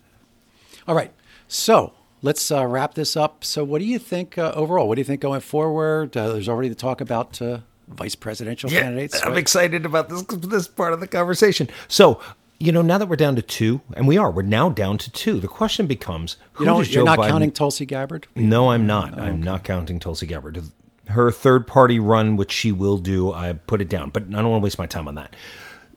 All right, so let's uh, wrap this up. So, what do you think uh, overall? What do you think going forward? Uh, there's already the talk about uh, vice presidential candidates. I'm excited about this this part of the conversation. So, you know, now that we're down to two, and we are, we're now down to two. The question becomes, who You know, does you're not Biden- counting Tulsi Gabbard. No, I'm not. I'm not counting Tulsi Gabbard. Her third party run, which she will do, I put it down, but I don't want to waste my time on that.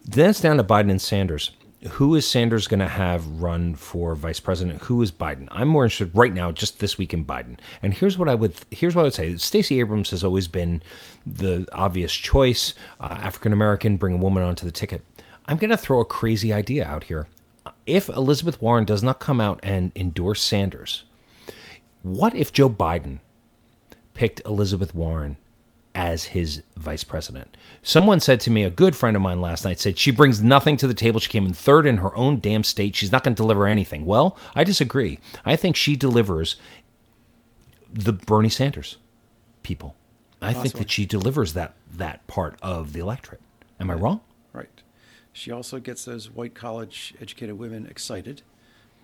Then it's down to Biden and Sanders. Who is Sanders going to have run for vice president? Who is Biden? I'm more interested right now, just this week in Biden. And here's what I would here's what I would say. Stacey Abrams has always been the obvious choice. Uh, African American, bring a woman onto the ticket. I'm going to throw a crazy idea out here. If Elizabeth Warren does not come out and endorse Sanders, what if Joe Biden picked Elizabeth Warren as his vice president? Someone said to me, a good friend of mine last night said she brings nothing to the table. She came in third in her own damn state. She's not going to deliver anything. Well, I disagree. I think she delivers the Bernie Sanders people. I think that she delivers that that part of the electorate. Am I wrong? Right. She also gets those white college educated women excited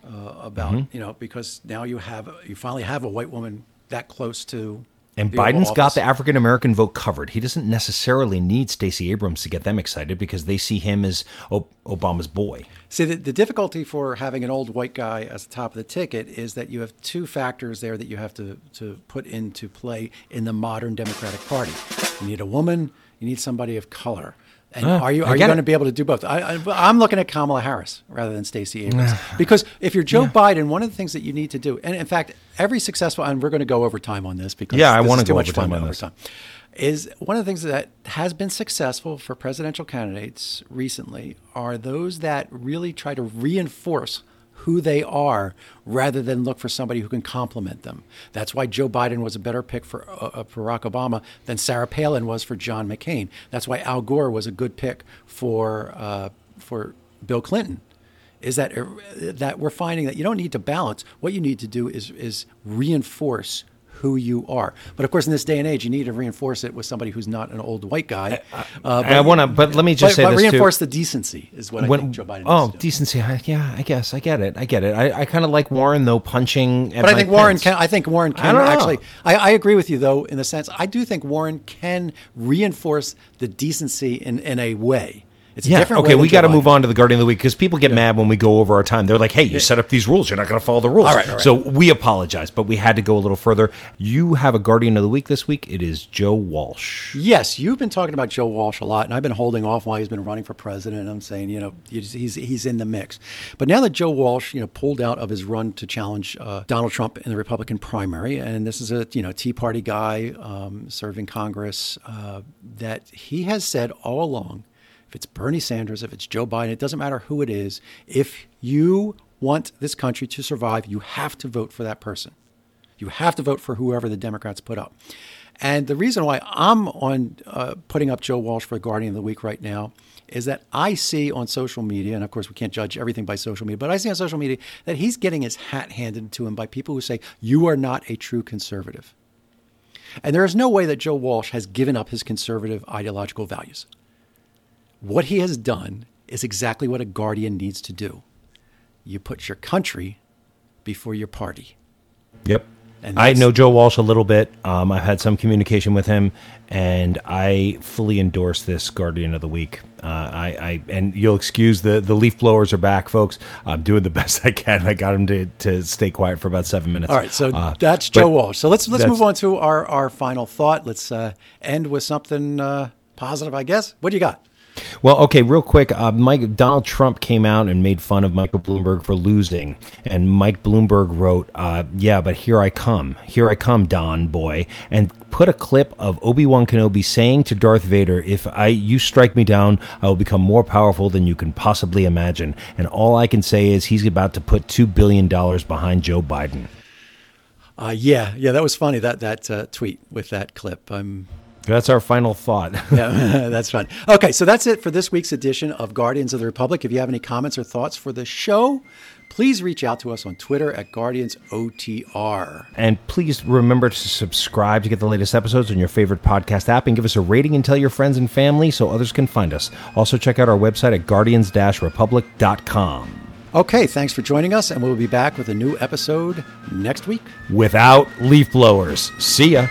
uh, about Mm-hmm. you know because now you have you finally have a white woman that close to. And the Biden's got the African American vote covered. He doesn't necessarily need Stacey Abrams to get them excited because they see him as Obama's boy. See, the, the difficulty for having an old white guy as the top of the ticket is that you have two factors there that you have to, to put into play in the modern Democratic Party. You need a woman, you need somebody of color. And Uh, are you are you going it. to be able to do both? I, I'm looking at Kamala Harris rather than Stacey Abrams because if you're Joe Biden, one of the things that you need to do, and in fact, every successful, and we're going to go over time on this because Yeah, I wanna is too go much over time on this. time is one of the things that has been successful for presidential candidates recently are those that really try to reinforce who they are rather than look for somebody who can complement them. That's why Joe Biden was a better pick for, uh, uh, for Barack Obama than Sarah Palin was for John McCain. That's why Al Gore was a good pick for uh, for Bill Clinton is that uh, that we're finding that you don't need to balance. What you need to do is is reinforce who you are. But of course, in this day and age, you need to reinforce it with somebody who's not an old white guy. Uh, I want to, but let me just but, say but this reinforce too. the decency is what I When- think Joe Biden. oh, needs to decency. I, yeah, I guess I get it. I get it. I, I kind of like Warren though punching. But I think Warren can. I think Warren can don't actually. I, I agree with you though, in the sense I do think Warren can reinforce the decency in, in a way. It's a Yeah. different. Okay, we got to move on to the Guardian of the Week because people get mad when we go over our time. They're like, "Hey, you set up these rules. You're not going to follow the rules." All right, all right. So we apologize, but we had to go a little further. You have a Guardian of the Week this week. It is Joe Walsh. Yes, you've been talking about Joe Walsh a lot, and I've been holding off while he's been running for president. I'm saying, you know, he's he's, he's in the mix. But now that Joe Walsh, you know, pulled out of his run to challenge uh, Donald Trump in the Republican primary, and this is a you know Tea Party guy um, serving Congress, uh, that he has said all along, if it's Bernie Sanders, if it's Joe Biden, it doesn't matter who it is. If you want this country to survive, you have to vote for that person. You have to vote for whoever the Democrats put up. And the reason why I'm on uh, putting up Joe Walsh for Guardian of the Week right now is that I see on social media, and of course we can't judge everything by social media, but I see on social media that he's getting his hat handed to him by people who say, You are not a true conservative. And there is no way that Joe Walsh has given up his conservative ideological values. What he has done is exactly what a guardian needs to do you put your country before your party. Yep. I know Joe Walsh a little bit. Um, I've had some communication with him, and I fully endorse this Guardian of the Week. Uh, I, I, and you'll excuse the the leaf blowers are back, folks. I'm doing the best I can. I got him to, to stay quiet for about seven minutes. All right, so uh, that's Joe Walsh. So let's let's move on to our our final thought. Let's uh, end with something uh, positive, I guess. What do you got? Well, okay, real quick. Uh, Mike Donald Trump came out and made fun of Michael Bloomberg for losing, and Mike Bloomberg wrote, uh, "Yeah, but here I come, here I come, Don boy," and put a clip of Obi Wan Kenobi saying to Darth Vader, "If I you strike me down, I will become more powerful than you can possibly imagine." And all I can say is he's about to put two billion dollars behind Joe Biden. Uh, yeah, yeah, that was funny. That that uh, tweet with that clip. I'm that's our final thought. yeah, that's fun. Okay, so that's it for this week's edition of Guardians of the Republic. If you have any comments or thoughts for the show, please reach out to us on Twitter at GuardiansOTR. And please remember to subscribe to get the latest episodes on your favorite podcast app and give us a rating and tell your friends and family so others can find us. Also, check out our website at guardians republic.com. Okay, thanks for joining us, and we'll be back with a new episode next week. Without leaf blowers. See ya.